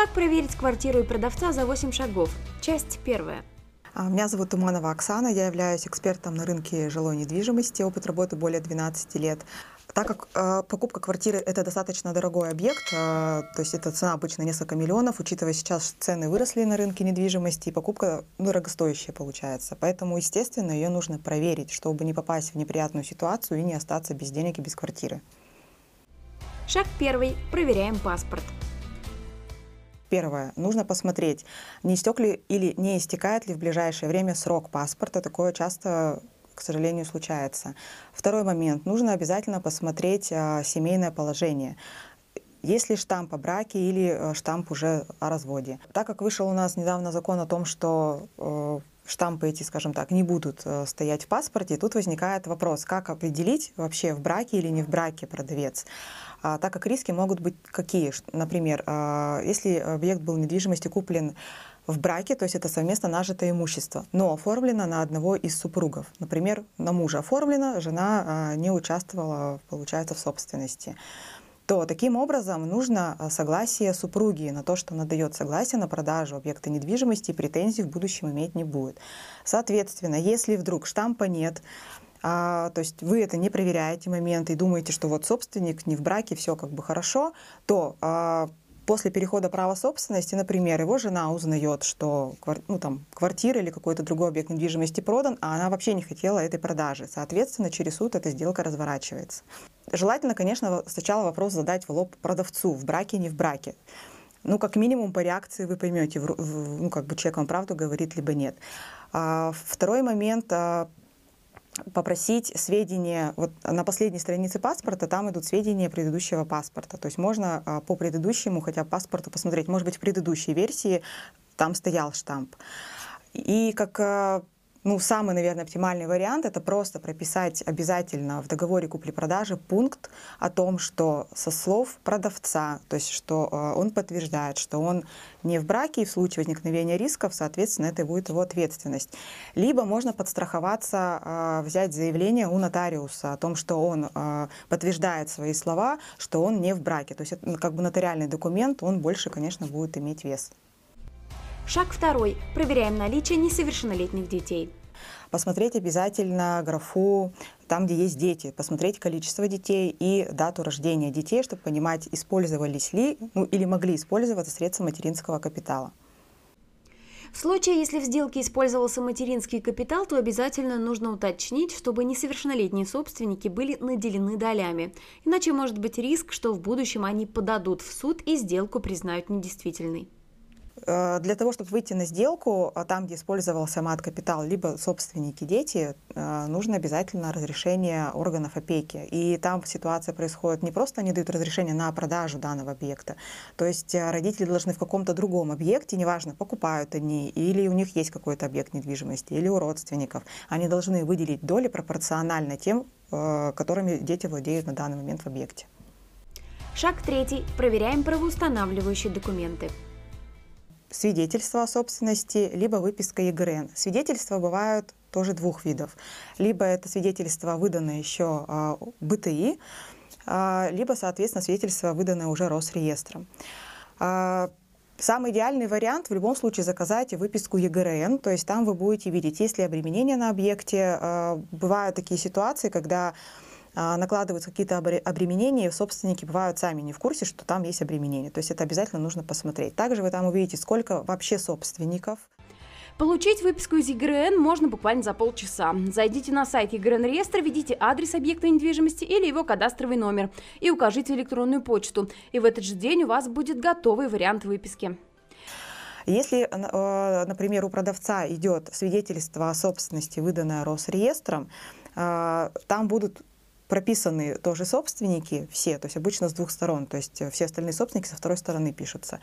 Как проверить квартиру и продавца за 8 шагов? Часть первая. А, Меня зовут Туманова Оксана, я являюсь экспертом на рынке жилой недвижимости, опыт работы более 12 лет. Так как э, покупка квартиры это достаточно дорогой объект, э, то есть эта цена обычно несколько миллионов, учитывая сейчас цены выросли на рынке недвижимости, и покупка дорогостоящая получается. Поэтому, естественно, ее нужно проверить, чтобы не попасть в неприятную ситуацию и не остаться без денег и без квартиры. Шаг первый. Проверяем паспорт. Первое. Нужно посмотреть, не истек ли или не истекает ли в ближайшее время срок паспорта. Такое часто к сожалению, случается. Второй момент. Нужно обязательно посмотреть а, семейное положение. Есть ли штамп о браке или а, штамп уже о разводе. Так как вышел у нас недавно закон о том, что э, штампы эти, скажем так, не будут э, стоять в паспорте, тут возникает вопрос, как определить вообще в браке или не в браке продавец. А, так как риски могут быть какие? Например, а, если объект был недвижимости куплен в браке, то есть это совместно нажитое имущество, но оформлено на одного из супругов. Например, на мужа оформлено, жена а, не участвовала, получается, в собственности то таким образом нужно а, согласие супруги на то, что она дает согласие на продажу объекта недвижимости, и претензий в будущем иметь не будет. Соответственно, если вдруг штампа нет, а, то есть вы это не проверяете моменты и думаете, что вот собственник не в браке, все как бы хорошо, то а, после перехода права собственности, например, его жена узнает, что ну, там, квартира или какой-то другой объект недвижимости продан, а она вообще не хотела этой продажи. Соответственно, через суд эта сделка разворачивается. Желательно, конечно, сначала вопрос задать в лоб продавцу, в браке, не в браке. Ну, как минимум, по реакции вы поймете, ну, как бы человек вам правду говорит, либо нет. А, второй момент а, попросить сведения, вот на последней странице паспорта там идут сведения предыдущего паспорта. То есть можно а, по предыдущему хотя паспорту посмотреть, может быть, в предыдущей версии там стоял штамп. И как а, ну, самый, наверное, оптимальный вариант – это просто прописать обязательно в договоре купли-продажи пункт о том, что со слов продавца, то есть что э, он подтверждает, что он не в браке, и в случае возникновения рисков, соответственно, это будет его ответственность. Либо можно подстраховаться, э, взять заявление у нотариуса о том, что он э, подтверждает свои слова, что он не в браке. То есть это как бы нотариальный документ, он больше, конечно, будет иметь вес. Шаг второй. Проверяем наличие несовершеннолетних детей. Посмотреть обязательно графу там, где есть дети, посмотреть количество детей и дату рождения детей, чтобы понимать, использовались ли ну, или могли использоваться средства материнского капитала. В случае, если в сделке использовался материнский капитал, то обязательно нужно уточнить, чтобы несовершеннолетние собственники были наделены долями. Иначе может быть риск, что в будущем они подадут в суд и сделку признают недействительной. Э, для того, чтобы выйти на сделку, а там, где использовался мат-капитал, либо собственники, дети, э, нужно обязательно разрешение органов опеки. И там ситуация происходит не просто они дают разрешение на продажу данного объекта, то есть э, родители должны в каком-то другом объекте, неважно, покупают они, или у них есть какой-то объект недвижимости, или у родственников, они должны выделить доли пропорционально тем, которыми дети владеют на данный момент в объекте. Шаг третий. Проверяем правоустанавливающие документы свидетельство о собственности, либо выписка ЕГРН. Свидетельства бывают тоже двух видов. Либо это свидетельство, выданное еще а, БТИ, а, либо, соответственно, свидетельство, выданное уже Росреестром. А, самый идеальный вариант в любом случае заказать выписку ЕГРН, то есть там вы будете видеть, есть ли обременение на объекте. Бывают такие ситуации, когда накладываются какие-то обременения, и собственники бывают сами не в курсе, что там есть обременение. То есть это обязательно нужно посмотреть. Также вы там увидите, сколько вообще собственников. Получить выписку из ЕГРН можно буквально за полчаса. Зайдите на сайт ЕГРН реестра, введите адрес объекта недвижимости или его кадастровый номер и укажите электронную почту. И в этот же день у вас будет готовый вариант выписки. Если, э, например, у продавца идет свидетельство о собственности, выданное Росреестром, э, там будут прописаны тоже собственники все, то есть обычно с двух сторон, то есть все остальные собственники со второй стороны пишутся.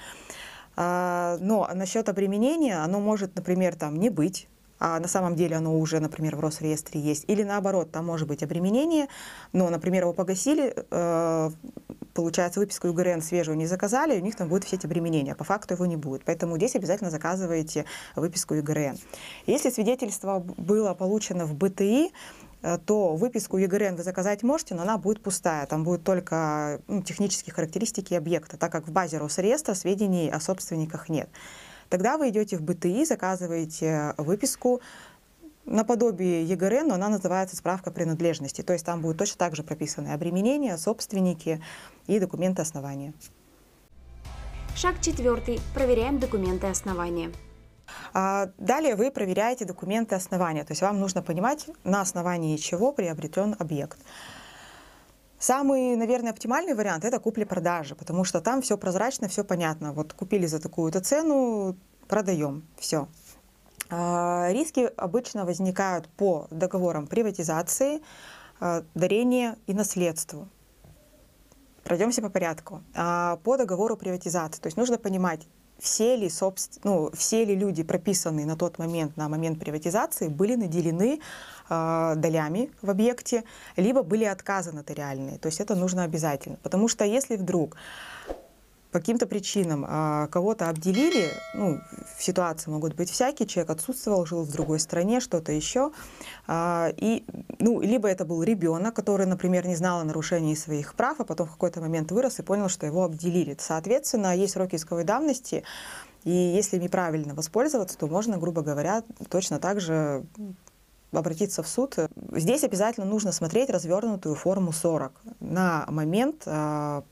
А, но насчет обременения, оно может, например, там не быть, а на самом деле оно уже, например, в Росреестре есть. Или наоборот, там может быть обременение, но, например, его погасили, э, получается, выписку ЮГРН свежую не заказали, у них там будут все эти обременения. По факту его не будет. Поэтому здесь обязательно заказываете выписку ЮГРН. Если свидетельство было получено в БТИ, э, то выписку ЕГРН вы заказать можете, но она будет пустая. Там будут только ну, технические характеристики объекта, так как в базе Росреестра сведений о собственниках нет. Тогда вы идете в БТИ, заказываете выписку наподобие ЕГРН, но она называется справка принадлежности. То есть там будут точно так же прописаны обременения, собственники и документы основания. Шаг четвертый. Проверяем документы основания. А далее вы проверяете документы основания, то есть вам нужно понимать, на основании чего приобретен объект. Самый, наверное, оптимальный вариант – это купли-продажи, потому что там все прозрачно, все понятно. Вот купили за такую-то цену, продаем, все. А, риски обычно возникают по договорам приватизации, а, дарения и наследству. Пройдемся по порядку. По договору приватизации, то есть нужно понимать, все ли, собствен... ну, все ли люди, прописанные на тот момент, на момент приватизации, были наделены э, долями в объекте, либо были отказы нотариальные. То есть это нужно обязательно. Потому что если вдруг по каким-то причинам а, кого-то обделили, ну, ситуации могут быть всякие, человек отсутствовал, жил в другой стране, что-то еще, а, и, ну, либо это был ребенок, который, например, не знал о нарушении своих прав, а потом в какой-то момент вырос и понял, что его обделили. Соответственно, есть сроки исковой давности, и если неправильно воспользоваться, то можно, грубо говоря, точно так же обратиться в суд. Здесь обязательно нужно смотреть развернутую форму 40 на момент а,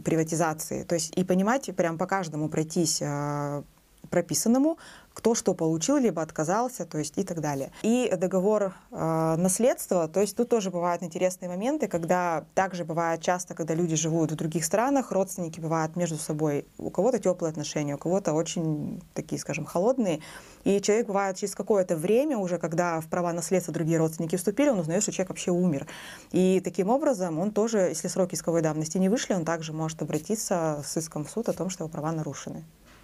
приватизации. То есть и понимать, прям по каждому пройтись а, прописанному, кто что получил, либо отказался, то есть и так далее. И договор э, наследства, то есть тут тоже бывают интересные моменты, когда также бывает часто, когда люди живут в других странах, родственники бывают между собой, у кого-то теплые отношения, у кого-то очень такие, скажем, холодные, и человек бывает через какое-то время уже, когда в права наследства другие родственники вступили, он узнает, что человек вообще умер. И таким образом он тоже, если сроки исковой давности не вышли, он также может обратиться с иском в суд о том, что его права нарушены.